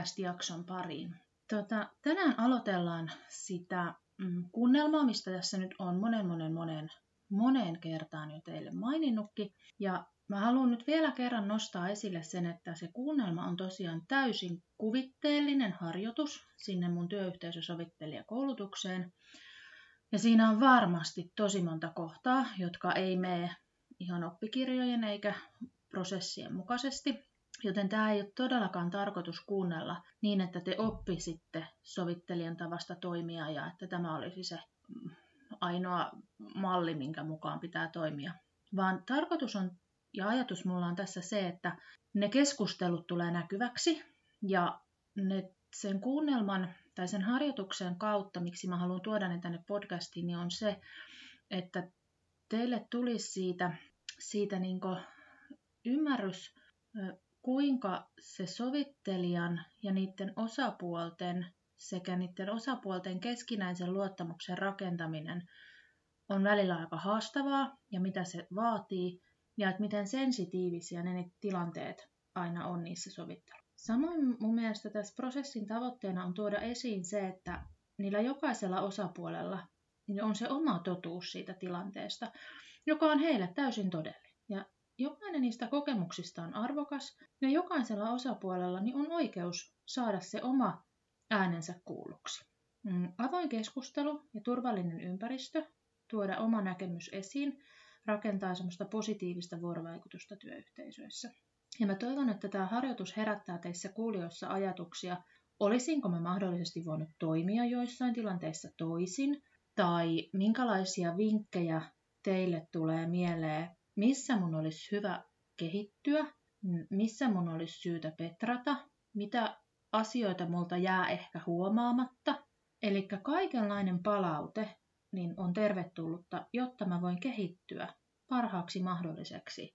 podcast-jakson pariin. Tota, tänään aloitellaan sitä mm, kuunnelmaa, mistä tässä nyt on monen monen monen moneen kertaan jo teille maininnutkin. Ja mä haluan nyt vielä kerran nostaa esille sen, että se kuunnelma on tosiaan täysin kuvitteellinen harjoitus sinne mun työyhteisösovittelijakoulutukseen. Ja siinä on varmasti tosi monta kohtaa, jotka ei mene ihan oppikirjojen eikä prosessien mukaisesti. Joten tämä ei ole todellakaan tarkoitus kuunnella niin, että te oppisitte sovittelijan tavasta toimia ja että tämä olisi se mm, ainoa malli, minkä mukaan pitää toimia. Vaan tarkoitus on ja ajatus mulla on tässä se, että ne keskustelut tulee näkyväksi ja ne sen kuunnelman tai sen harjoituksen kautta, miksi mä haluan tuoda ne tänne podcastiin, niin on se, että teille tulisi siitä, siitä niin ymmärrys, kuinka se sovittelijan ja niiden osapuolten sekä niiden osapuolten keskinäisen luottamuksen rakentaminen on välillä aika haastavaa ja mitä se vaatii ja että miten sensitiivisiä ne tilanteet aina on niissä sovitteluissa. Samoin mun mielestä tässä prosessin tavoitteena on tuoda esiin se, että niillä jokaisella osapuolella niin on se oma totuus siitä tilanteesta, joka on heille täysin todellinen. Jokainen niistä kokemuksista on arvokas ja jokaisella osapuolella niin on oikeus saada se oma äänensä kuulluksi. Mm, avoin keskustelu ja turvallinen ympäristö, tuoda oma näkemys esiin, rakentaa semmoista positiivista vuorovaikutusta työyhteisöissä. Ja mä toivon, että tämä harjoitus herättää teissä kuulijoissa ajatuksia, olisinko mä mahdollisesti voinut toimia joissain tilanteissa toisin, tai minkälaisia vinkkejä teille tulee mieleen, missä mun olisi hyvä kehittyä, missä mun olisi syytä petrata, mitä asioita multa jää ehkä huomaamatta. Eli kaikenlainen palaute niin on tervetullutta, jotta mä voin kehittyä parhaaksi mahdolliseksi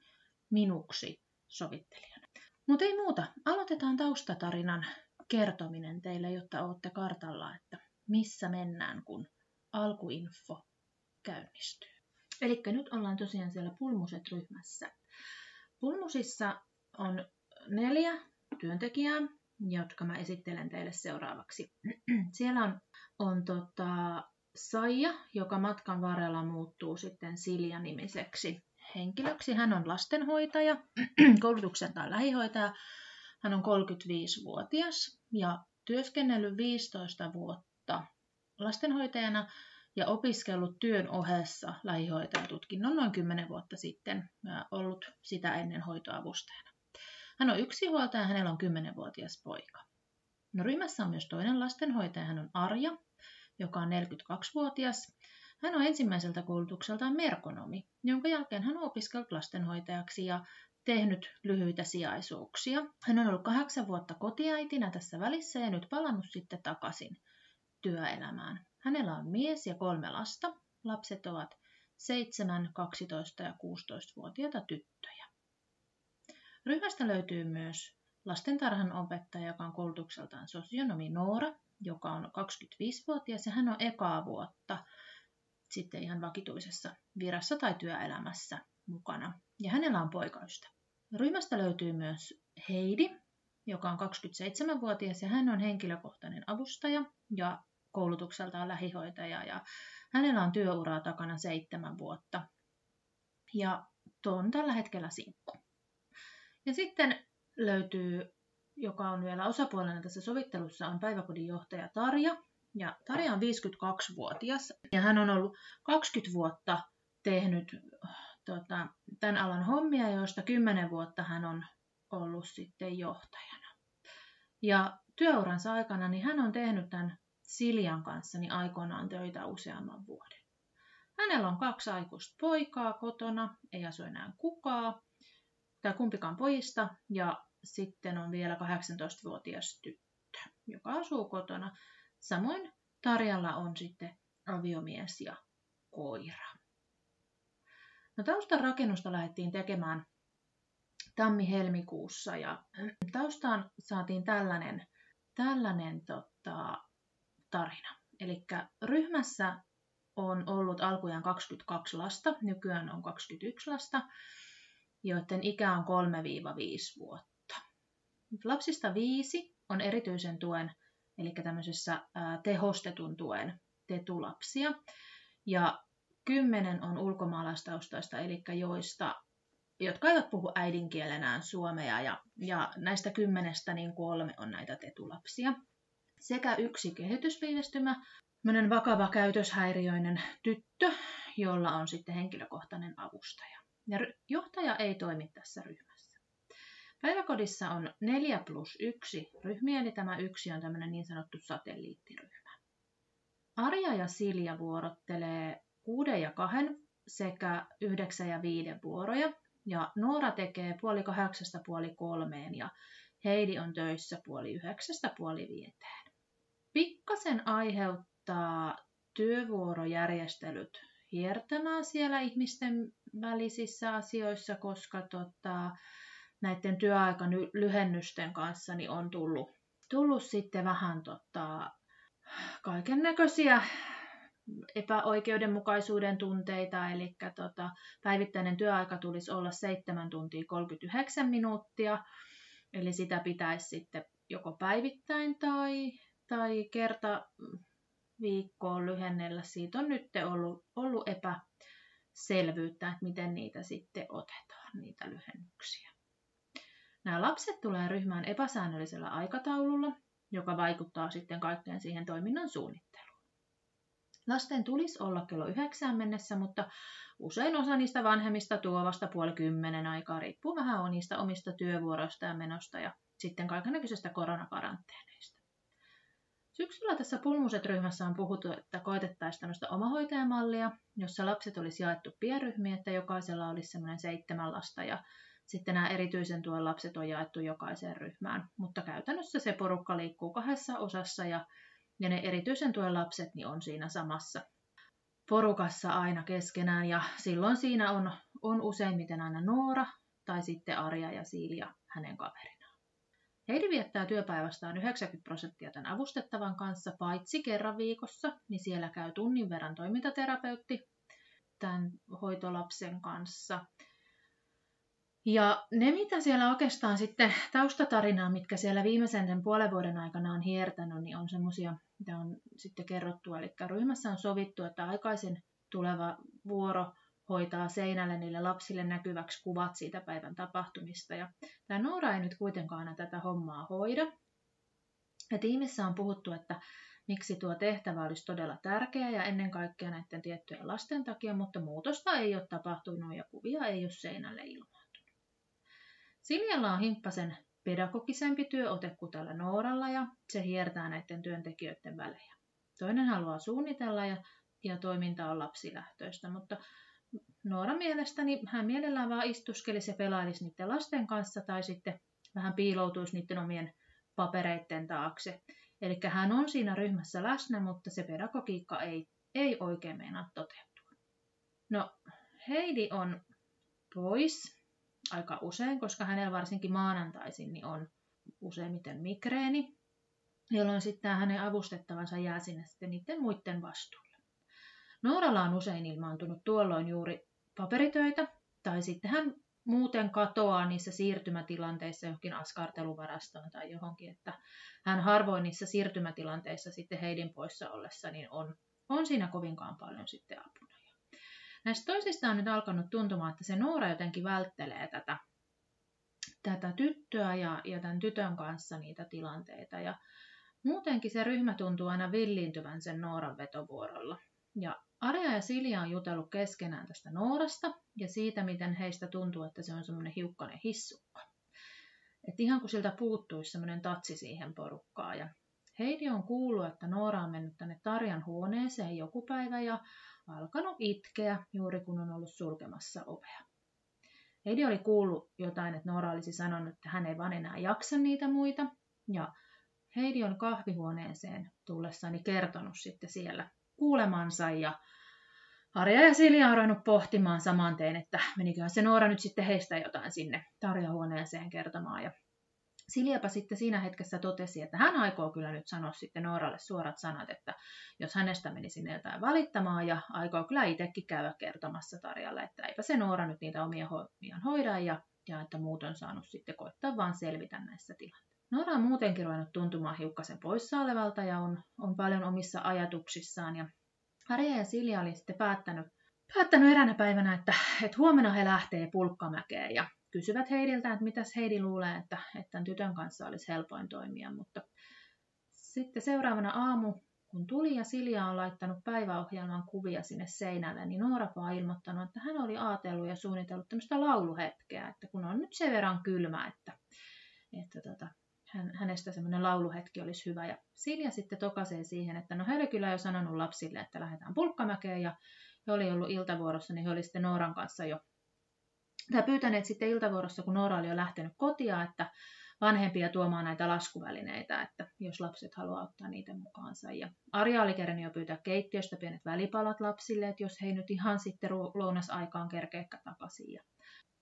minuksi sovittelijana. Mutta ei muuta, aloitetaan taustatarinan kertominen teille, jotta olette kartalla, että missä mennään, kun alkuinfo käynnistyy. Eli nyt ollaan tosiaan siellä Pulmuset-ryhmässä. Pulmusissa on neljä työntekijää, jotka mä esittelen teille seuraavaksi. Siellä on, on tota, Saija, joka matkan varrella muuttuu sitten Silja-nimiseksi henkilöksi. Hän on lastenhoitaja, koulutukseltaan lähihoitaja. Hän on 35-vuotias ja työskennellyt 15 vuotta lastenhoitajana ja opiskellut työn ohessa lähihoitajatutkinnon noin 10 vuotta sitten ollut sitä ennen hoitoavustajana. Hän on yksinhuoltaja ja hänellä on 10-vuotias poika. No, ryhmässä on myös toinen lastenhoitaja, hän on Arja, joka on 42-vuotias. Hän on ensimmäiseltä koulutukseltaan merkonomi, jonka jälkeen hän on opiskellut lastenhoitajaksi ja tehnyt lyhyitä sijaisuuksia. Hän on ollut kahdeksan vuotta kotiäitinä tässä välissä ja nyt palannut sitten takaisin työelämään. Hänellä on mies ja kolme lasta. Lapset ovat 7, 12 ja 16-vuotiaita tyttöjä. Ryhmästä löytyy myös lastentarhan opettaja, joka on koulutukseltaan sosionomi Noora, joka on 25-vuotias ja hän on ekaa vuotta sitten ihan vakituisessa virassa tai työelämässä mukana. Ja hänellä on poikaystä. Ryhmästä löytyy myös Heidi, joka on 27-vuotias ja hän on henkilökohtainen avustaja ja koulutukseltaan lähihoitaja ja hänellä on työuraa takana seitsemän vuotta. Ja tuo on tällä hetkellä sinkku. Ja sitten löytyy, joka on vielä osapuolena tässä sovittelussa, on päiväkodin johtaja Tarja. Ja Tarja on 52-vuotias ja hän on ollut 20 vuotta tehnyt tota, tämän alan hommia, joista 10 vuotta hän on ollut sitten johtajana. Ja työuransa aikana niin hän on tehnyt tämän Siljan kanssa niin aikoinaan töitä useamman vuoden. Hänellä on kaksi aikuista poikaa kotona, ei asu enää kukaan tai kumpikaan pojista, ja sitten on vielä 18-vuotias tyttö, joka asuu kotona. Samoin Tarjalla on sitten aviomies ja koira. No taustan rakennusta lähdettiin tekemään tammi-helmikuussa ja taustaan saatiin tällainen, tällainen tota, tarina. Eli ryhmässä on ollut alkujaan 22 lasta, nykyään on 21 lasta joiden ikä on 3-5 vuotta. Lapsista viisi on erityisen tuen, eli tämmöisessä tehostetun tuen tetulapsia. Ja kymmenen on ulkomaalaistaustaista, eli joista, jotka eivät puhu äidinkielenään suomea, ja, ja näistä kymmenestä niin kolme on näitä tetulapsia. Sekä yksi kehitysviivästymä, vakava käytöshäiriöinen tyttö, jolla on sitten henkilökohtainen avustaja. Ja johtaja ei toimi tässä ryhmässä. Päiväkodissa on 4 plus 1 ryhmiä, eli tämä yksi on tämmöinen niin sanottu satelliittiryhmä. Arja ja Silja vuorottelee kuuden ja kahden sekä yhdeksän ja viiden vuoroja. Ja Noora tekee puoli kahdeksasta puoli kolmeen ja Heidi on töissä puoli yhdeksästä puoli viiteen. Pikkasen aiheuttaa työvuorojärjestelyt hiertämään siellä ihmisten välisissä asioissa, koska tota, näiden työaikan lyhennysten kanssa niin on tullut, tullut sitten vähän tota, kaiken näköisiä epäoikeudenmukaisuuden tunteita, eli tota, päivittäinen työaika tulisi olla 7 tuntia 39 minuuttia, eli sitä pitäisi sitten joko päivittäin tai, tai kerta viikkoon lyhennellä. Siitä on nyt ollut, ollut epäselvyyttä, että miten niitä sitten otetaan, niitä lyhennyksiä. Nämä lapset tulee ryhmään epäsäännöllisellä aikataululla, joka vaikuttaa sitten kaikkeen siihen toiminnan suunnitteluun. Lasten tulisi olla kello yhdeksään mennessä, mutta usein osa niistä vanhemmista tuo vasta puoli kymmenen aikaa, riippuu vähän niistä omista työvuoroista ja menosta ja sitten kaikenlaisista koronakaranteeneista. Syksyllä tässä Pulmuset-ryhmässä on puhuttu, että koetettaisiin tämmöistä omahoitajamallia, jossa lapset olisi jaettu pienryhmiin, että jokaisella olisi semmoinen seitsemän lasta ja sitten nämä erityisen tuen lapset on jaettu jokaiseen ryhmään, mutta käytännössä se porukka liikkuu kahdessa osassa ja, ja ne erityisen tuen lapset niin on siinä samassa porukassa aina keskenään ja silloin siinä on, on useimmiten aina Noora tai sitten Arja ja Silja hänen kaverinaan. Heidi viettää työpäivästään 90 prosenttia tämän avustettavan kanssa, paitsi kerran viikossa, niin siellä käy tunnin verran toimintaterapeutti tämän hoitolapsen kanssa. Ja ne, mitä siellä oikeastaan sitten taustatarinaa, mitkä siellä viimeisen puolen vuoden aikana on hiertänyt, niin on semmoisia, mitä on sitten kerrottu. Eli ryhmässä on sovittu, että aikaisin tuleva vuoro hoitaa seinälle niille lapsille näkyväksi kuvat siitä päivän tapahtumista. Ja tämä Noora ei nyt kuitenkaan tätä hommaa hoida. Ja tiimissä on puhuttu, että miksi tuo tehtävä olisi todella tärkeä ja ennen kaikkea näiden tiettyjen lasten takia, mutta muutosta ei ole tapahtunut ja kuvia ei ole seinälle ilmaa. Siljalla on himppasen pedagogisempi työote kuin tällä Nooralla ja se hiertää näiden työntekijöiden välejä. Toinen haluaa suunnitella ja, ja toiminta on lapsilähtöistä, mutta Noora mielestäni hän mielellään vaan istuskelisi ja pelailisi niiden lasten kanssa tai sitten vähän piiloutuisi niiden omien papereiden taakse. Eli hän on siinä ryhmässä läsnä, mutta se pedagogiikka ei, ei oikein meinaa toteutua. No, Heidi on pois aika usein, koska hänellä varsinkin maanantaisin niin on useimmiten migreeni, jolloin sitten hänen avustettavansa jää sinne sitten niiden muiden vastuulle. Nooralla on usein ilmaantunut tuolloin juuri paperitöitä, tai sitten hän muuten katoaa niissä siirtymätilanteissa johonkin askarteluvarastoon tai johonkin, että hän harvoin niissä siirtymätilanteissa sitten Heidin poissa ollessa niin on, on siinä kovinkaan paljon sitten apuna. Näistä toisista on nyt alkanut tuntumaan, että se Noora jotenkin välttelee tätä, tätä tyttöä ja, ja tämän tytön kanssa niitä tilanteita. Ja muutenkin se ryhmä tuntuu aina villiintyvän sen Nooran vetovuorolla. Ja Arja ja Silja on jutellut keskenään tästä Noorasta ja siitä, miten heistä tuntuu, että se on semmoinen hiukkainen hissukka. Että ihan kuin siltä puuttuisi semmoinen tatsi siihen porukkaan. Ja Heidi on kuullut, että Noora on mennyt tänne Tarjan huoneeseen joku päivä ja alkanut itkeä juuri kun on ollut sulkemassa ovea. Heidi oli kuullut jotain, että Noora olisi sanonut, että hän ei vaan enää jaksa niitä muita. Ja Heidi on kahvihuoneeseen tullessani kertonut sitten siellä kuulemansa ja Arja ja Silja on ruvennut pohtimaan saman tein, että meniköhän se Noora nyt sitten heistä jotain sinne tarjahuoneeseen kertomaan. Ja Siljapa sitten siinä hetkessä totesi, että hän aikoo kyllä nyt sanoa sitten Nooralle suorat sanat, että jos hänestä meni sinne jotain valittamaan ja aikoo kyllä itsekin käydä kertomassa Tarjalle, että eipä se Noora nyt niitä omia hommia hoida ja ja että muut on saanut sitten koittaa vaan selvitä näissä tilanteissa. Noora on muutenkin ruvennut tuntumaan hiukkasen poissa olevalta ja on, on paljon omissa ajatuksissaan. Ja Arja ja Silja oli sitten päättänyt, päättänyt eräänä päivänä, että, että huomenna he lähtee pulkkamäkeen ja kysyvät Heidiltä, että mitäs Heidi luulee, että, että tämän tytön kanssa olisi helpoin toimia. Mutta sitten seuraavana aamu, kun tuli ja Silja on laittanut päiväohjelman kuvia sinne seinälle, niin Noora on ilmoittanut, että hän oli ajatellut ja suunnitellut tämmöistä lauluhetkeä, että kun on nyt sen verran kylmä, että, että tota, hän, hänestä semmoinen lauluhetki olisi hyvä. Ja Silja sitten tokasee siihen, että no he oli kyllä jo sanonut lapsille, että lähdetään pulkkamäkeen ja he oli ollut iltavuorossa, niin he oli sitten Nooran kanssa jo tai pyytäneet sitten iltavuorossa, kun Noora oli jo lähtenyt kotia, että vanhempia tuomaan näitä laskuvälineitä, että jos lapset haluaa ottaa niitä mukaansa. Ja Arja oli kerran jo pyytää keittiöstä pienet välipalat lapsille, että jos he nyt ihan sitten lounasaikaan kerkeekkä takaisin. Ja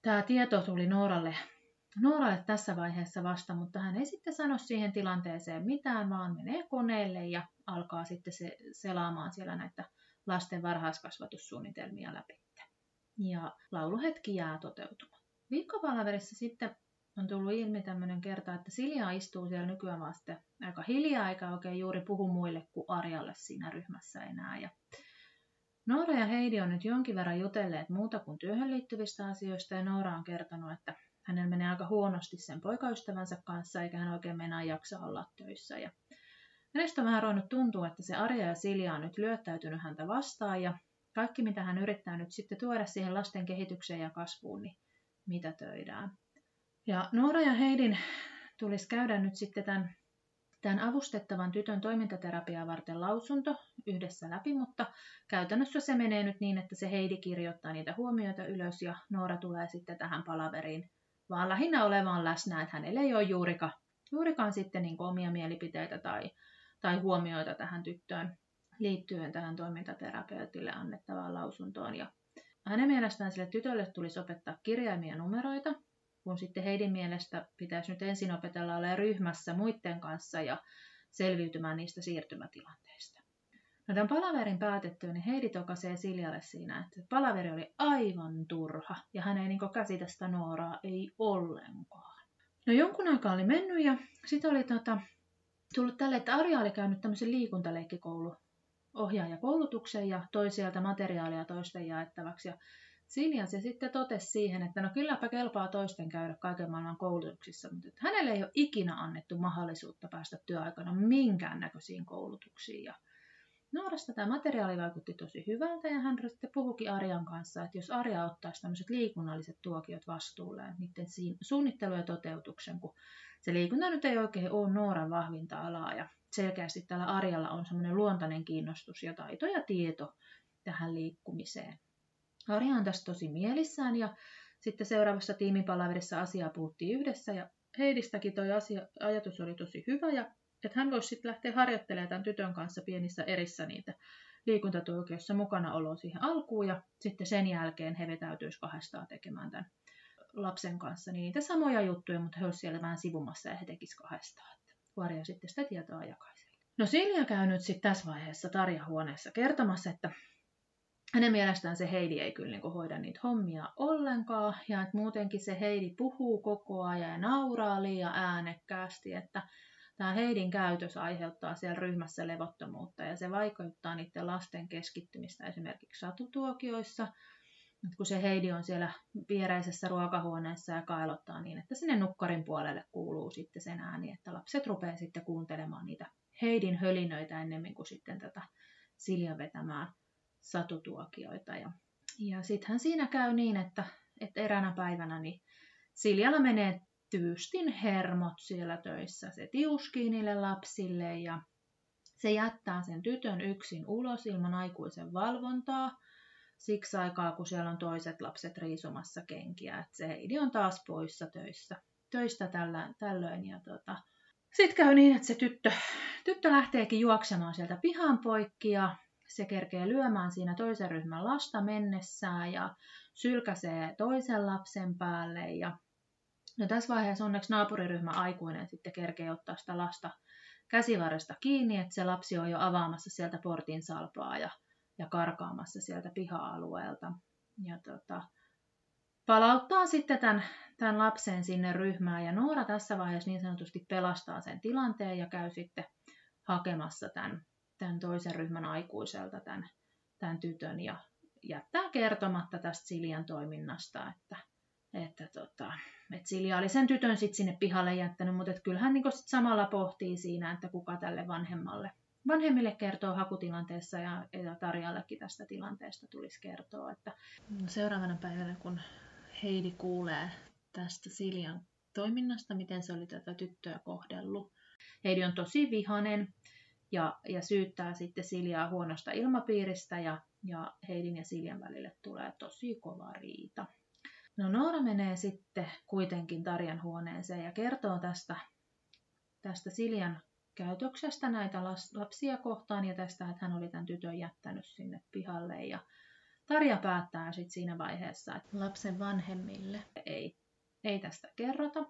tämä tieto tuli Nooralle, Nooralle tässä vaiheessa vasta, mutta hän ei sitten sano siihen tilanteeseen mitään, vaan menee koneelle ja alkaa sitten se, selaamaan siellä näitä lasten varhaiskasvatussuunnitelmia läpi. Ja lauluhetki jää toteutumaan. Viikkopalaverissa sitten on tullut ilmi tämmöinen kerta, että Silja istuu siellä nykyään sitten aika hiljaa, eikä oikein juuri puhu muille kuin Arjalle siinä ryhmässä enää. Ja Noora ja Heidi on nyt jonkin verran jutelleet muuta kuin työhön liittyvistä asioista, ja Noora on kertonut, että hänellä menee aika huonosti sen poikaystävänsä kanssa, eikä hän oikein meinaa jaksa olla töissä. Ja hänestä on vähän ruvennut tuntua, että se Arja ja Silja on nyt lyöttäytynyt häntä vastaan, ja kaikki mitä hän yrittää nyt sitten tuoda siihen lasten kehitykseen ja kasvuun, niin mitä töidään. Ja Noora ja Heidin tulisi käydä nyt sitten tämän, tämän avustettavan tytön toimintaterapiaa varten lausunto yhdessä läpi, mutta käytännössä se menee nyt niin, että se Heidi kirjoittaa niitä huomioita ylös ja Noora tulee sitten tähän palaveriin vaan lähinnä olemaan läsnä, että hänellä ei ole juurikaan, juurikaan sitten niin omia mielipiteitä tai, tai huomioita tähän tyttöön liittyen tähän toimintaterapeutille annettavaan lausuntoon. Ja hänen mielestään sille tytölle tulisi opettaa kirjaimia numeroita, kun sitten Heidin mielestä pitäisi nyt ensin opetella olemaan ryhmässä muiden kanssa ja selviytymään niistä siirtymätilanteista. No tämän palaverin päätettyä, niin Heidi tokasee Siljalle siinä, että palaveri oli aivan turha ja hän ei niin käsitä sitä Nooraa, ei ollenkaan. No jonkun aikaa oli mennyt ja sitten oli tota, tullut tälle, että Arja oli käynyt tämmöisen liikuntaleikkikoulu ohjaajakoulutuksen ja toi sieltä materiaalia toisten jaettavaksi. Ja Silja se sitten totesi siihen, että no kylläpä kelpaa toisten käydä kaiken maailman koulutuksissa, mutta hänelle ei ole ikinä annettu mahdollisuutta päästä työaikana minkäännäköisiin koulutuksiin. Ja Noorasta tämä materiaali vaikutti tosi hyvältä ja hän sitten puhukin Arjan kanssa, että jos Arja ottaisi tämmöiset liikunnalliset tuokiot vastuulleen, niiden suunnittelu ja toteutuksen, kun se liikunta nyt ei oikein ole Nooran vahvinta alaa ja selkeästi tällä Arjalla on semmoinen luontainen kiinnostus ja taito ja tieto tähän liikkumiseen. Arja on tästä tosi mielissään ja sitten seuraavassa tiimipalaverissa asiaa puhuttiin yhdessä ja Heidistäkin toi asia, ajatus oli tosi hyvä ja että hän voisi sitten lähteä harjoittelemaan tämän tytön kanssa pienissä erissä niitä liikuntatuokiossa mukana oloa siihen alkuun ja sitten sen jälkeen he vetäytyisivät kahdestaan tekemään tämän lapsen kanssa niitä samoja juttuja, mutta he olisivat siellä vähän sivumassa ja he tekisivät kahdestaan. Varja sitten sitä tietoa jakaisi. No Silja käy nyt sitten tässä vaiheessa Tarja-huoneessa kertomassa, että hänen mielestään se Heidi ei kyllä niin hoida niitä hommia ollenkaan, ja että muutenkin se Heidi puhuu koko ajan ja nauraa liian äänekkäästi, että tämä Heidin käytös aiheuttaa siellä ryhmässä levottomuutta, ja se vaikuttaa niiden lasten keskittymistä esimerkiksi satutuokioissa, kun se Heidi on siellä viereisessä ruokahuoneessa ja kailottaa niin, että sinne nukkarin puolelle kuuluu sitten sen ääni, että lapset rupeaa sitten kuuntelemaan niitä Heidin hölinöitä ennemmin kuin sitten tätä Siljan vetämää satutuokioita. Ja, ja sittenhän siinä käy niin, että, että eräänä päivänä niin Siljalla menee tyystin hermot siellä töissä. Se tiuskii niille lapsille ja se jättää sen tytön yksin ulos ilman aikuisen valvontaa – siksi aikaa, kun siellä on toiset lapset riisumassa kenkiä. että se Heidi on taas poissa töissä, töistä tällä, tällöin. Ja tota, sitten käy niin, että se tyttö, tyttö lähteekin juoksemaan sieltä pihan poikki ja se kerkee lyömään siinä toisen ryhmän lasta mennessään ja sylkäsee toisen lapsen päälle. Ja no tässä vaiheessa onneksi naapuriryhmä aikuinen sitten kerkee ottaa sitä lasta käsivarresta kiinni, että se lapsi on jo avaamassa sieltä portin salpaa ja ja karkaamassa sieltä piha-alueelta. Ja tota, palauttaa sitten tämän, tämän lapsen sinne ryhmään ja Noora tässä vaiheessa niin sanotusti pelastaa sen tilanteen ja käy sitten hakemassa tämän, tämän toisen ryhmän aikuiselta tämän, tämän tytön ja jättää kertomatta tästä Siljan toiminnasta, että, että, tota, että Silja oli sen tytön sitten sinne pihalle jättänyt, mutta kyllähän niin sit samalla pohtii siinä, että kuka tälle vanhemmalle vanhemmille kertoo hakutilanteessa ja, ja Tarjallekin tästä tilanteesta tulisi kertoa. Että seuraavana päivänä, kun Heidi kuulee tästä Siljan toiminnasta, miten se oli tätä tyttöä kohdellut. Heidi on tosi vihanen ja, ja syyttää sitten Siljaa huonosta ilmapiiristä ja, ja Heidin ja Siljan välille tulee tosi kova riita. No Noora menee sitten kuitenkin Tarjan huoneeseen ja kertoo tästä, tästä Siljan käytöksestä näitä lapsia kohtaan ja tästä, että hän oli tämän tytön jättänyt sinne pihalle. Ja Tarja päättää sitten siinä vaiheessa, että lapsen vanhemmille ei, ei tästä kerrota.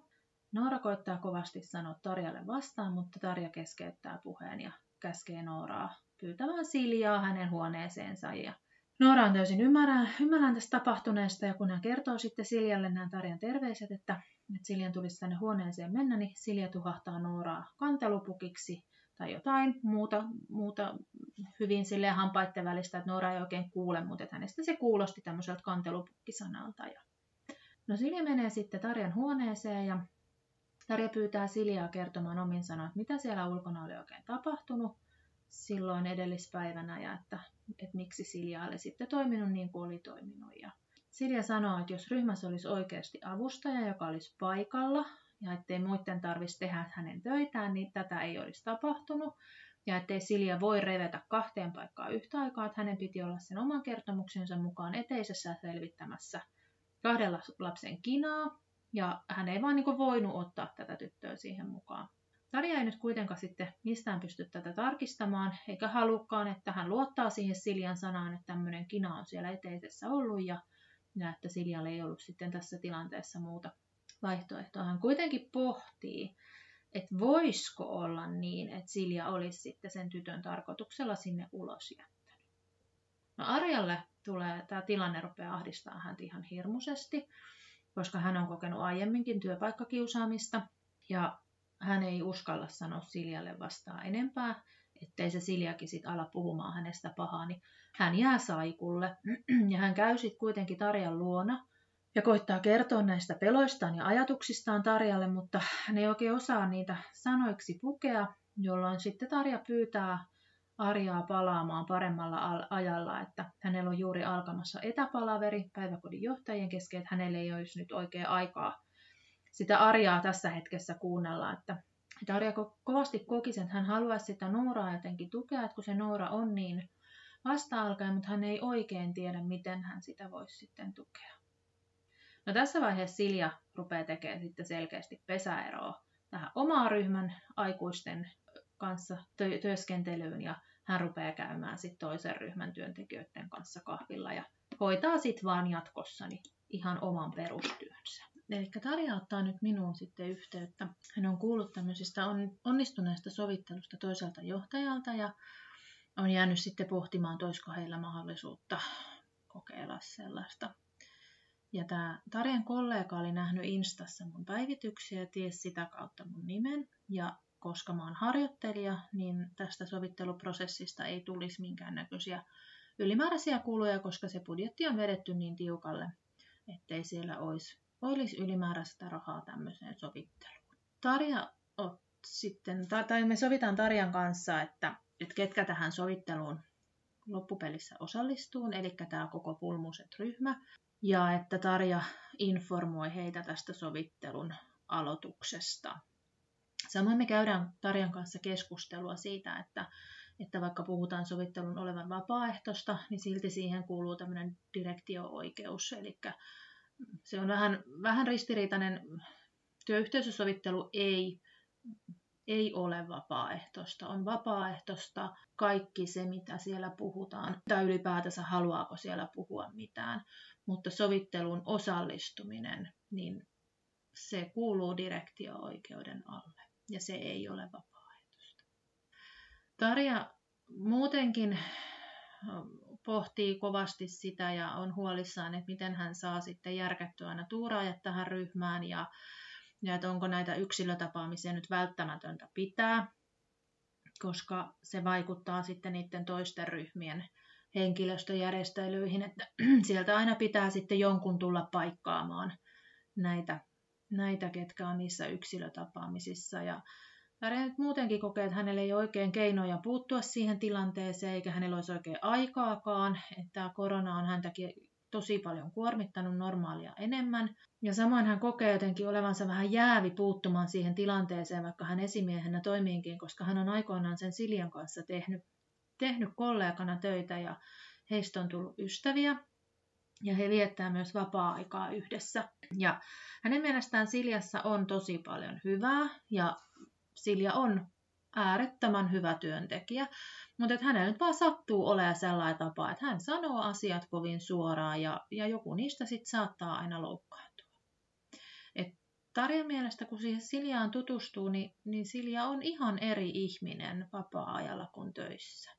Noora koittaa kovasti sanoa Tarjalle vastaan, mutta Tarja keskeyttää puheen ja käskee Nooraa pyytämään Siljaa hänen huoneeseensa. Ja Noora on täysin ymmärrän, ymmärrän tästä tapahtuneesta ja kun hän kertoo sitten Siljalle nämä Tarjan terveiset, että että Siljan tulisi tänne huoneeseen mennä, niin Silja tuhahtaa Nooraa kantelupukiksi tai jotain muuta, muuta hyvin sille hampaitten välistä, että Noora ei oikein kuule, mutta että hänestä se kuulosti tämmöiseltä kantelupukkisanalta. Ja... No Silja menee sitten Tarjan huoneeseen ja Tarja pyytää Siljaa kertomaan omin sanoin, mitä siellä ulkona oli oikein tapahtunut silloin edellispäivänä ja että, että miksi Silja oli sitten toiminut niin kuin oli toiminut. Ja Silja sanoo, että jos ryhmässä olisi oikeasti avustaja, joka olisi paikalla ja ettei muiden tarvitsisi tehdä hänen töitään, niin tätä ei olisi tapahtunut. Ja ettei Silja voi revetä kahteen paikkaan yhtä aikaa, että hänen piti olla sen oman kertomuksensa mukaan eteisessä selvittämässä kahdella lapsen kinaa, ja hän ei vaan niin voinut ottaa tätä tyttöä siihen mukaan. Tarja ei nyt kuitenkaan sitten mistään pysty tätä tarkistamaan, eikä halukkaan, että hän luottaa siihen Siljan sanaan, että tämmöinen kina on siellä eteisessä ollut, ja ja että Siljalle ei ollut sitten tässä tilanteessa muuta vaihtoehtoa. Hän kuitenkin pohtii, että voisiko olla niin, että Silja olisi sitten sen tytön tarkoituksella sinne ulos jättänyt. No Arjalle tulee, tämä tilanne rupeaa ahdistaa häntä ihan hirmuisesti, koska hän on kokenut aiemminkin työpaikkakiusaamista ja hän ei uskalla sanoa Siljalle vastaan enempää, ettei se Siljakin sit ala puhumaan hänestä pahaa, niin hän jää saikulle. Ja hän käy sitten kuitenkin Tarjan luona ja koittaa kertoa näistä peloistaan ja ajatuksistaan Tarjalle, mutta hän ei oikein osaa niitä sanoiksi pukea, jolloin sitten Tarja pyytää Arjaa palaamaan paremmalla ajalla, että hänellä on juuri alkamassa etäpalaveri päiväkodin johtajien kesken, että hänelle ei olisi nyt oikein aikaa sitä Arjaa tässä hetkessä kuunnella, että että Arja kovasti kokisi, että hän haluaisi sitä Nooraa jotenkin tukea, että kun se Noora on niin vasta-alkaen, mutta hän ei oikein tiedä, miten hän sitä voisi sitten tukea. No tässä vaiheessa Silja rupeaa tekemään sitten selkeästi pesäeroa tähän omaa ryhmän aikuisten kanssa tö- työskentelyyn ja hän rupeaa käymään sitten toisen ryhmän työntekijöiden kanssa kahvilla ja hoitaa sitten vaan jatkossa niin ihan oman perustyönsä. Eli Tarja ottaa nyt minuun sitten yhteyttä. Hän on kuullut tämmöisistä onnistuneesta sovittelusta toiselta johtajalta ja on jäänyt sitten pohtimaan, toisko heillä mahdollisuutta kokeilla sellaista. Ja tämä Tarjan kollega oli nähnyt Instassa mun päivityksiä ja ties sitä kautta mun nimen. Ja koska mä oon harjoittelija, niin tästä sovitteluprosessista ei tulisi minkäännäköisiä ylimääräisiä kuluja, koska se budjetti on vedetty niin tiukalle, ettei siellä olisi, olisi ylimääräistä rahaa tämmöiseen sovitteluun. Tarja sitten, tai me sovitaan Tarjan kanssa, että että ketkä tähän sovitteluun loppupelissä osallistuu, eli tämä koko Pulmuset-ryhmä, ja että Tarja informoi heitä tästä sovittelun aloituksesta. Samoin me käydään Tarjan kanssa keskustelua siitä, että, että vaikka puhutaan sovittelun olevan vapaaehtoista, niin silti siihen kuuluu tämmöinen direktio-oikeus, eli se on vähän, vähän ristiriitainen. Työyhteisösovittelu ei ei ole vapaaehtoista. On vapaaehtoista kaikki se, mitä siellä puhutaan, tai ylipäätänsä haluaako siellä puhua mitään. Mutta sovittelun osallistuminen, niin se kuuluu direktio-oikeuden alle, ja se ei ole vapaaehtoista. Tarja muutenkin pohtii kovasti sitä ja on huolissaan, että miten hän saa sitten järkättyä aina tuuraajat tähän ryhmään ja, ja että onko näitä yksilötapaamisia nyt välttämätöntä pitää, koska se vaikuttaa sitten niiden toisten ryhmien henkilöstöjärjestelyihin, että sieltä aina pitää sitten jonkun tulla paikkaamaan näitä, näitä ketkä on niissä yksilötapaamisissa. Ja Tarja nyt muutenkin kokee, että hänellä ei oikein keinoja puuttua siihen tilanteeseen, eikä hänellä olisi oikein aikaakaan, että tämä korona on häntäkin tosi paljon kuormittanut normaalia enemmän. Ja samoin hän kokee jotenkin olevansa vähän jäävi puuttumaan siihen tilanteeseen, vaikka hän esimiehenä toimiinkin, koska hän on aikoinaan sen Siljan kanssa tehnyt, tehnyt kollegana töitä ja heistä on tullut ystäviä. Ja he viettää myös vapaa-aikaa yhdessä. Ja hänen mielestään Siljassa on tosi paljon hyvää ja Silja on äärettömän hyvä työntekijä, mutta että hänellä nyt vaan sattuu olemaan sellainen tapa, että hän sanoo asiat kovin suoraan ja, ja joku niistä sitten saattaa aina loukkaantua. Et Tarjan mielestä, kun siihen Siljaan tutustuu, niin, niin Silja on ihan eri ihminen vapaa-ajalla kuin töissä.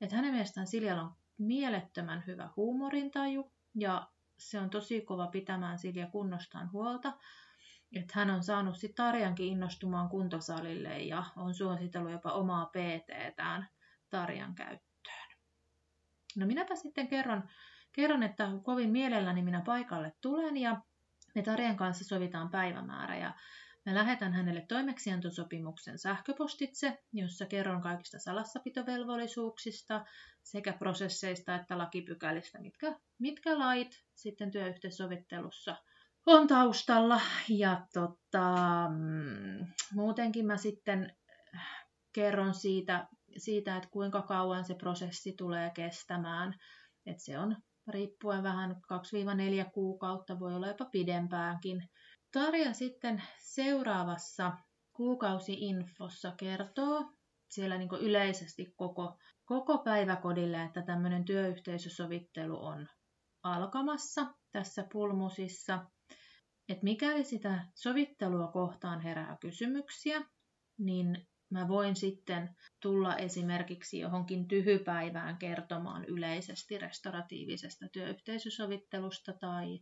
Et hänen mielestään Siljalla on mielettömän hyvä huumorintaju ja se on tosi kova pitämään Silja kunnostaan huolta että hän on saanut sitten Tarjankin innostumaan kuntosalille ja on suositellut jopa omaa PT-tään Tarjan käyttöön. No minäpä sitten kerron, kerron, että kovin mielelläni minä paikalle tulen ja me Tarjan kanssa sovitaan päivämäärä ja Mä lähetän hänelle toimeksiantosopimuksen sähköpostitse, jossa kerron kaikista salassapitovelvollisuuksista sekä prosesseista että lakipykälistä, mitkä, mitkä lait sitten työyhteissovittelussa – on taustalla. Ja tota, mm, muutenkin mä sitten kerron siitä, siitä, että kuinka kauan se prosessi tulee kestämään. Et se on riippuen vähän 2-4 kuukautta, voi olla jopa pidempäänkin. Tarja sitten seuraavassa kuukausiinfossa kertoo siellä niin yleisesti koko, koko päiväkodille, että tämmöinen työyhteisösovittelu on alkamassa tässä pulmusissa että mikäli sitä sovittelua kohtaan herää kysymyksiä, niin mä voin sitten tulla esimerkiksi johonkin tyhypäivään kertomaan yleisesti restauratiivisesta työyhteisösovittelusta tai,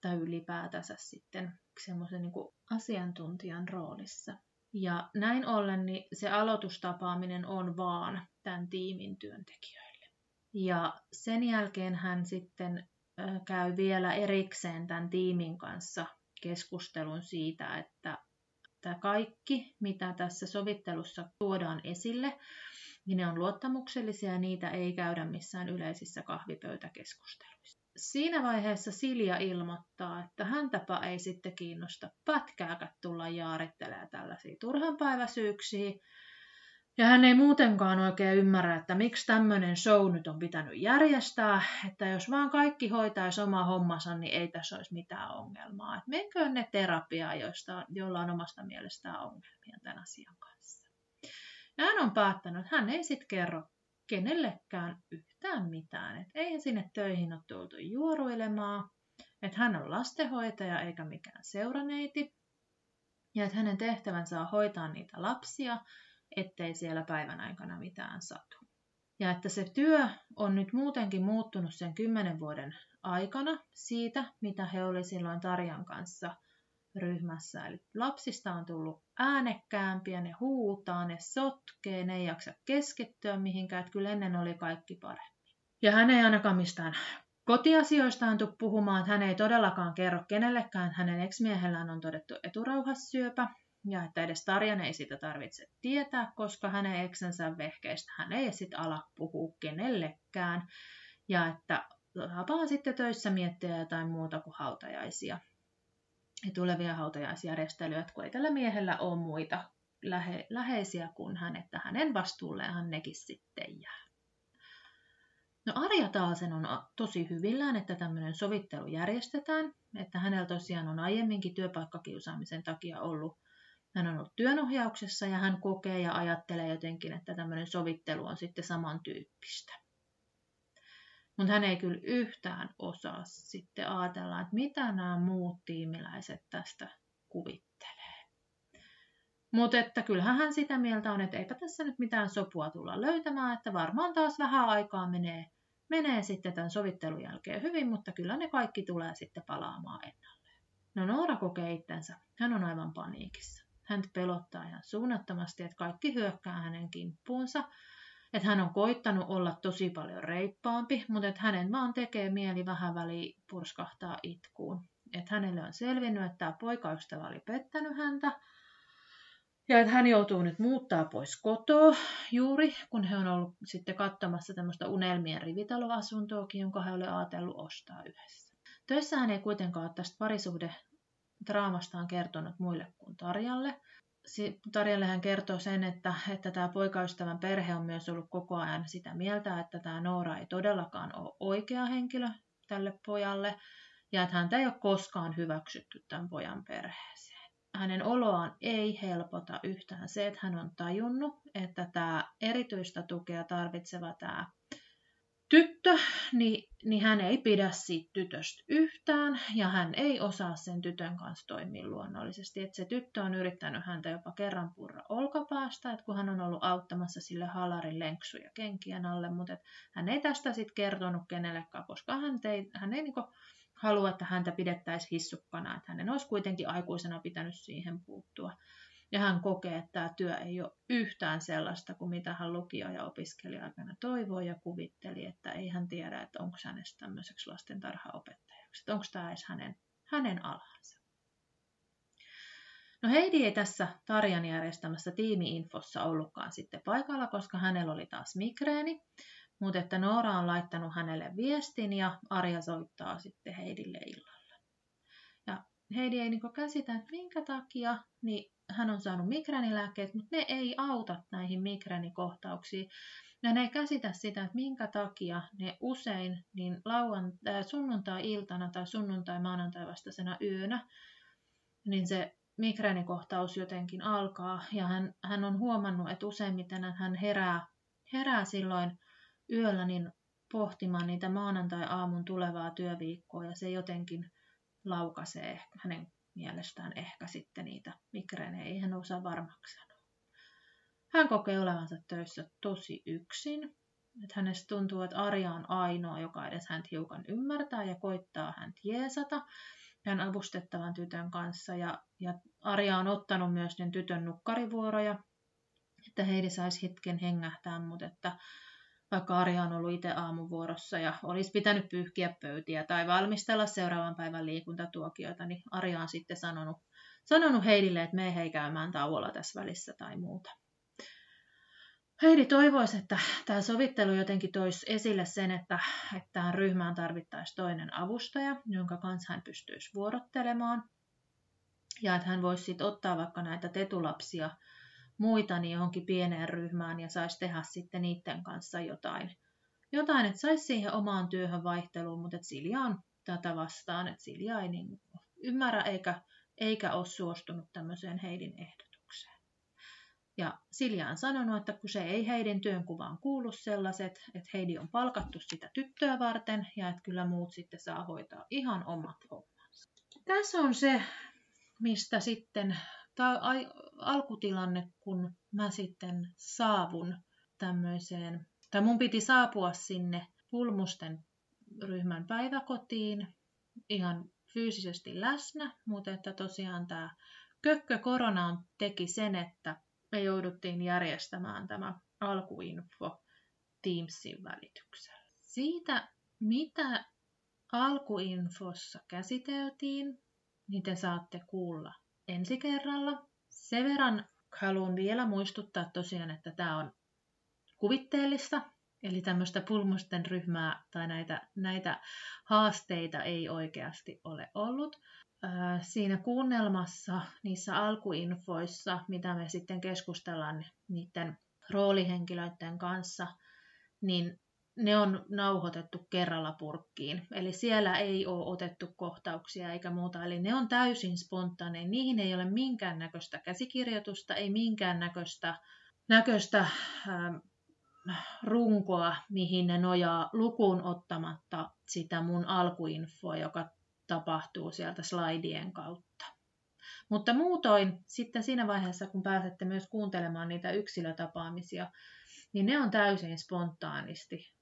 tai ylipäätänsä sitten semmoisen niin asiantuntijan roolissa. Ja näin ollen niin se aloitustapaaminen on vaan tämän tiimin työntekijöille. Ja sen jälkeen hän sitten käy vielä erikseen tämän tiimin kanssa keskustelun siitä, että tämä kaikki, mitä tässä sovittelussa tuodaan esille, niin ne on luottamuksellisia ja niitä ei käydä missään yleisissä kahvipöytäkeskusteluissa. Siinä vaiheessa Silja ilmoittaa, että häntäpä ei sitten kiinnosta pätkääkään tulla jaarittelemaan tällaisia turhanpäiväisyyksiä, ja hän ei muutenkaan oikein ymmärrä, että miksi tämmöinen show nyt on pitänyt järjestää, että jos vaan kaikki hoitaisi oma hommansa, niin ei tässä olisi mitään ongelmaa. Että menköön ne terapiaa, joista, joilla on omasta mielestään ongelmia tämän asian kanssa. Ja hän on päättänyt, että hän ei sitten kerro kenellekään yhtään mitään. Että ei sinne töihin ole tultu juoruilemaan, että hän on lastenhoitaja eikä mikään seuraneiti, ja että hänen tehtävänsä on hoitaa niitä lapsia, ettei siellä päivän aikana mitään satu. Ja että se työ on nyt muutenkin muuttunut sen kymmenen vuoden aikana siitä, mitä he oli silloin Tarjan kanssa ryhmässä. Eli lapsista on tullut äänekkäämpiä, ne huutaa, ne sotkee, ne ei jaksa keskittyä mihinkään, että kyllä ennen oli kaikki paremmin. Ja hän ei ainakaan mistään kotiasioistaan tule puhumaan, hän ei todellakaan kerro kenellekään, hänen eksmiehellään on todettu eturauhassyöpä, ja että edes Tarjan ei sitä tarvitse tietää, koska hänen eksänsä vehkeistä hän ei sitten ala puhua kenellekään, ja että tapaa sitten töissä miettiä jotain muuta kuin hautajaisia ja tulevia hautajaisjärjestelyjä, kun ei tällä miehellä ole muita lähe, läheisiä kuin hän, että hänen vastuulleen nekin sitten jää. No Arja Taasen on tosi hyvillään, että tämmöinen sovittelu järjestetään, että hänellä tosiaan on aiemminkin työpaikkakiusaamisen takia ollut hän on ollut työnohjauksessa ja hän kokee ja ajattelee jotenkin, että tämmöinen sovittelu on sitten samantyyppistä. Mutta hän ei kyllä yhtään osaa sitten ajatella, että mitä nämä muut tiimiläiset tästä kuvittelee. Mutta että kyllähän hän sitä mieltä on, että eipä tässä nyt mitään sopua tulla löytämään, että varmaan taas vähän aikaa menee menee sitten tämän sovittelun jälkeen hyvin, mutta kyllä ne kaikki tulee sitten palaamaan ennalleen. No Noora kokee itsensä. Hän on aivan paniikissa. Hän pelottaa ihan suunnattomasti, että kaikki hyökkää hänen kimppuunsa. Että hän on koittanut olla tosi paljon reippaampi, mutta että hänen vaan tekee mieli vähän väliin purskahtaa itkuun. Että hänelle on selvinnyt, että tämä poikaystävä oli pettänyt häntä, ja että hän joutuu nyt muuttaa pois kotoa juuri, kun he on ollut sitten katsomassa tämmöistä unelmien rivitaloasuntoakin, jonka he oli ajatellut ostaa yhdessä. Töissä hän ei kuitenkaan ole tästä parisuhde draamastaan kertonut muille kuin Tarjalle. Tarjalle hän kertoo sen, että, että tämä poikaystävän perhe on myös ollut koko ajan sitä mieltä, että tämä Noora ei todellakaan ole oikea henkilö tälle pojalle, ja että häntä ei ole koskaan hyväksytty tämän pojan perheeseen hänen oloaan ei helpota yhtään se, että hän on tajunnut, että tämä erityistä tukea tarvitseva tämä tyttö, niin, niin hän ei pidä siitä tytöstä yhtään ja hän ei osaa sen tytön kanssa toimia luonnollisesti. Että se tyttö on yrittänyt häntä jopa kerran purra olkapäästä, että kun hän on ollut auttamassa sille halarin lenksuja kenkien alle, mutta hän ei tästä sitten kertonut kenellekään, koska hän ei, hän ei niinku halua, että häntä pidettäisiin hissukkana, että hänen olisi kuitenkin aikuisena pitänyt siihen puuttua. Ja hän kokee, että tämä työ ei ole yhtään sellaista kuin mitä hän lukio- ja opiskelija-aikana toivoi ja kuvitteli, että ei hän tiedä, että onko hänestä tämmöiseksi lastentarhaopettajaksi, että onko tämä edes hänen, hänen alansa. No Heidi ei tässä Tarjan järjestämässä tiimiinfossa ollutkaan sitten paikalla, koska hänellä oli taas migreeni, mutta että Noora on laittanut hänelle viestin ja Arja soittaa sitten Heidille illalla. Heidi ei niinku käsitä, että minkä takia, niin hän on saanut migränilääkkeet, mutta ne ei auta näihin migränikohtauksiin. Ja ne ei käsitä sitä, että minkä takia ne usein niin lauan, äh, sunnuntai-iltana tai sunnuntai-maanantai vastaisena yönä, niin se migränikohtaus jotenkin alkaa. Ja hän, hän on huomannut, että useimmiten hän herää, herää silloin yöllä niin pohtimaan niitä maanantai-aamun tulevaa työviikkoa ja se jotenkin laukaisee hänen mielestään ehkä sitten niitä migreenejä, ei hän osaa varmaksi sanoa. Hän kokee olevansa töissä tosi yksin. Että hänestä tuntuu, että Arja on ainoa, joka edes hän hiukan ymmärtää ja koittaa hän jeesata hän avustettavan tytön kanssa. Ja, ja Arja on ottanut myös ne tytön nukkarivuoroja, että Heidi saisi hetken hengähtää, mutta että vaikka Arja on ollut itse aamuvuorossa ja olisi pitänyt pyyhkiä pöytiä tai valmistella seuraavan päivän liikuntatuokioita, niin Arja on sitten sanonut, sanonut Heidille, että me hei käymään tauolla tässä välissä tai muuta. Heidi toivoisi, että tämä sovittelu jotenkin toisi esille sen, että, että tähän ryhmään tarvittaisiin toinen avustaja, jonka kanssa hän pystyisi vuorottelemaan. Ja että hän voisi sitten ottaa vaikka näitä tetulapsia niin johonkin pieneen ryhmään ja saisi tehdä sitten niiden kanssa jotain. Jotain, että saisi siihen omaan työhön vaihteluun, mutta Silja on tätä vastaan, että Silja ei niin ymmärrä eikä, eikä ole suostunut tämmöiseen Heidin ehdotukseen. Ja Silja on sanonut, että kun se ei Heidin työnkuvaan kuulu sellaiset, että Heidi on palkattu sitä tyttöä varten ja että kyllä muut sitten saa hoitaa ihan omat hommansa. Tässä on se, mistä sitten tämä alkutilanne, kun mä sitten saavun tämmöiseen, tai mun piti saapua sinne Pulmusten ryhmän päiväkotiin ihan fyysisesti läsnä, mutta että tosiaan tämä kökkö korona teki sen, että me jouduttiin järjestämään tämä alkuinfo Teamsin välityksellä. Siitä, mitä alkuinfossa käsiteltiin, niin te saatte kuulla ensi kerralla. Sen verran haluan vielä muistuttaa tosiaan, että tämä on kuvitteellista, eli tämmöistä pulmusten ryhmää tai näitä, näitä haasteita ei oikeasti ole ollut. Siinä kuunnelmassa, niissä alkuinfoissa, mitä me sitten keskustellaan niiden roolihenkilöiden kanssa, niin ne on nauhoitettu kerralla purkkiin. Eli siellä ei ole otettu kohtauksia eikä muuta. Eli ne on täysin spontaaneja. Niihin ei ole minkäännäköistä käsikirjoitusta, ei minkäännäköistä näköistä, ähm, runkoa, mihin ne nojaa lukuun ottamatta sitä mun alkuinfoa, joka tapahtuu sieltä slaidien kautta. Mutta muutoin sitten siinä vaiheessa, kun pääsette myös kuuntelemaan niitä yksilötapaamisia, niin ne on täysin spontaanisti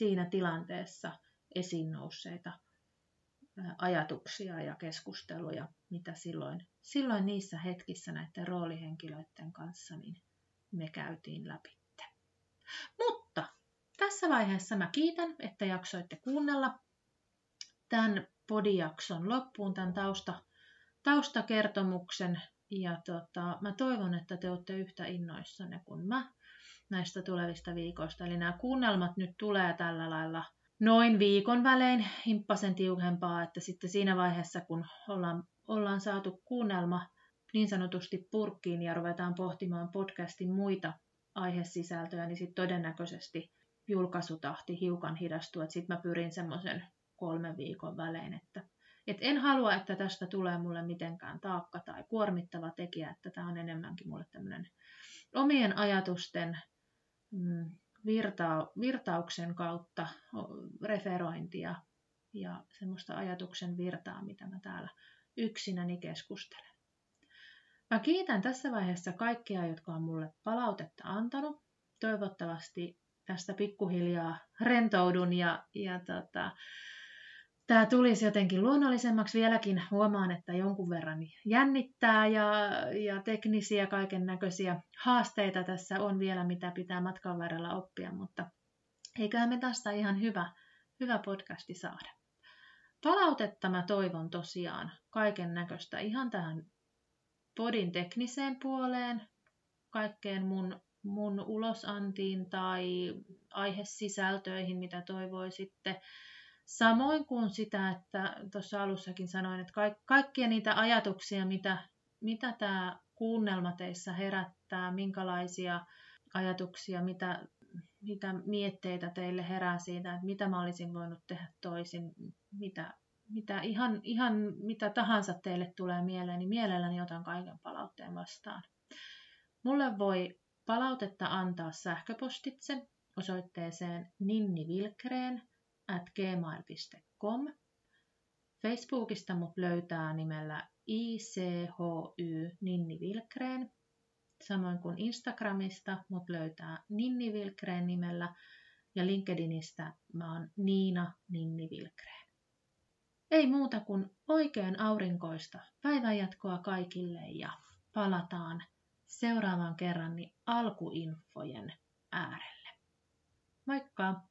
siinä tilanteessa esiin nousseita ajatuksia ja keskusteluja, mitä silloin, silloin niissä hetkissä näiden roolihenkilöiden kanssa niin me käytiin läpi. Mutta tässä vaiheessa mä kiitän, että jaksoitte kuunnella tämän podijakson loppuun, tämän tausta, taustakertomuksen. Ja tota, mä toivon, että te olette yhtä innoissanne kuin mä näistä tulevista viikoista. Eli nämä kuunnelmat nyt tulee tällä lailla noin viikon välein himppasen tiukempaa, että sitten siinä vaiheessa, kun ollaan, ollaan saatu kuunnelma niin sanotusti purkkiin ja ruvetaan pohtimaan podcastin muita aihesisältöjä, niin sitten todennäköisesti julkaisutahti hiukan hidastuu, sitten mä pyrin semmoisen kolmen viikon välein, että et en halua, että tästä tulee mulle mitenkään taakka tai kuormittava tekijä, että tämä on enemmänkin mulle tämmöinen omien ajatusten virta, virtauksen kautta referointia ja semmoista ajatuksen virtaa, mitä mä täällä yksinäni keskustelen. Mä kiitän tässä vaiheessa kaikkia, jotka on mulle palautetta antanut. Toivottavasti tästä pikkuhiljaa rentoudun ja, ja tota, tämä tulisi jotenkin luonnollisemmaksi. Vieläkin huomaan, että jonkun verran jännittää ja, ja teknisiä kaiken näköisiä haasteita tässä on vielä, mitä pitää matkan varrella oppia, mutta eiköhän me tästä ihan hyvä, hyvä podcasti saada. Palautetta mä toivon tosiaan kaiken näköistä ihan tähän podin tekniseen puoleen, kaikkeen mun, mun ulosantiin tai aihesisältöihin, mitä toivoisitte. Samoin kuin sitä, että tuossa alussakin sanoin, että kaikkia niitä ajatuksia, mitä, mitä tämä kuunnelma teissä herättää, minkälaisia ajatuksia, mitä, mitä mietteitä teille herää siitä, että mitä mä olisin voinut tehdä toisin, mitä mitä ihan, ihan mitä tahansa teille tulee mieleen, niin mielelläni otan kaiken palautteen vastaan. Mulle voi palautetta antaa sähköpostitse osoitteeseen ninnivilkreen at gmail.com. Facebookista mut löytää nimellä ICHY Ninni Vilkreen. Samoin kuin Instagramista mut löytää Ninni Vilkreen nimellä ja LinkedInistä mä oon Niina Ninni Vilkreen. Ei muuta kuin oikein aurinkoista päivänjatkoa kaikille ja palataan seuraavan kerran alkuinfojen äärelle. Moikka!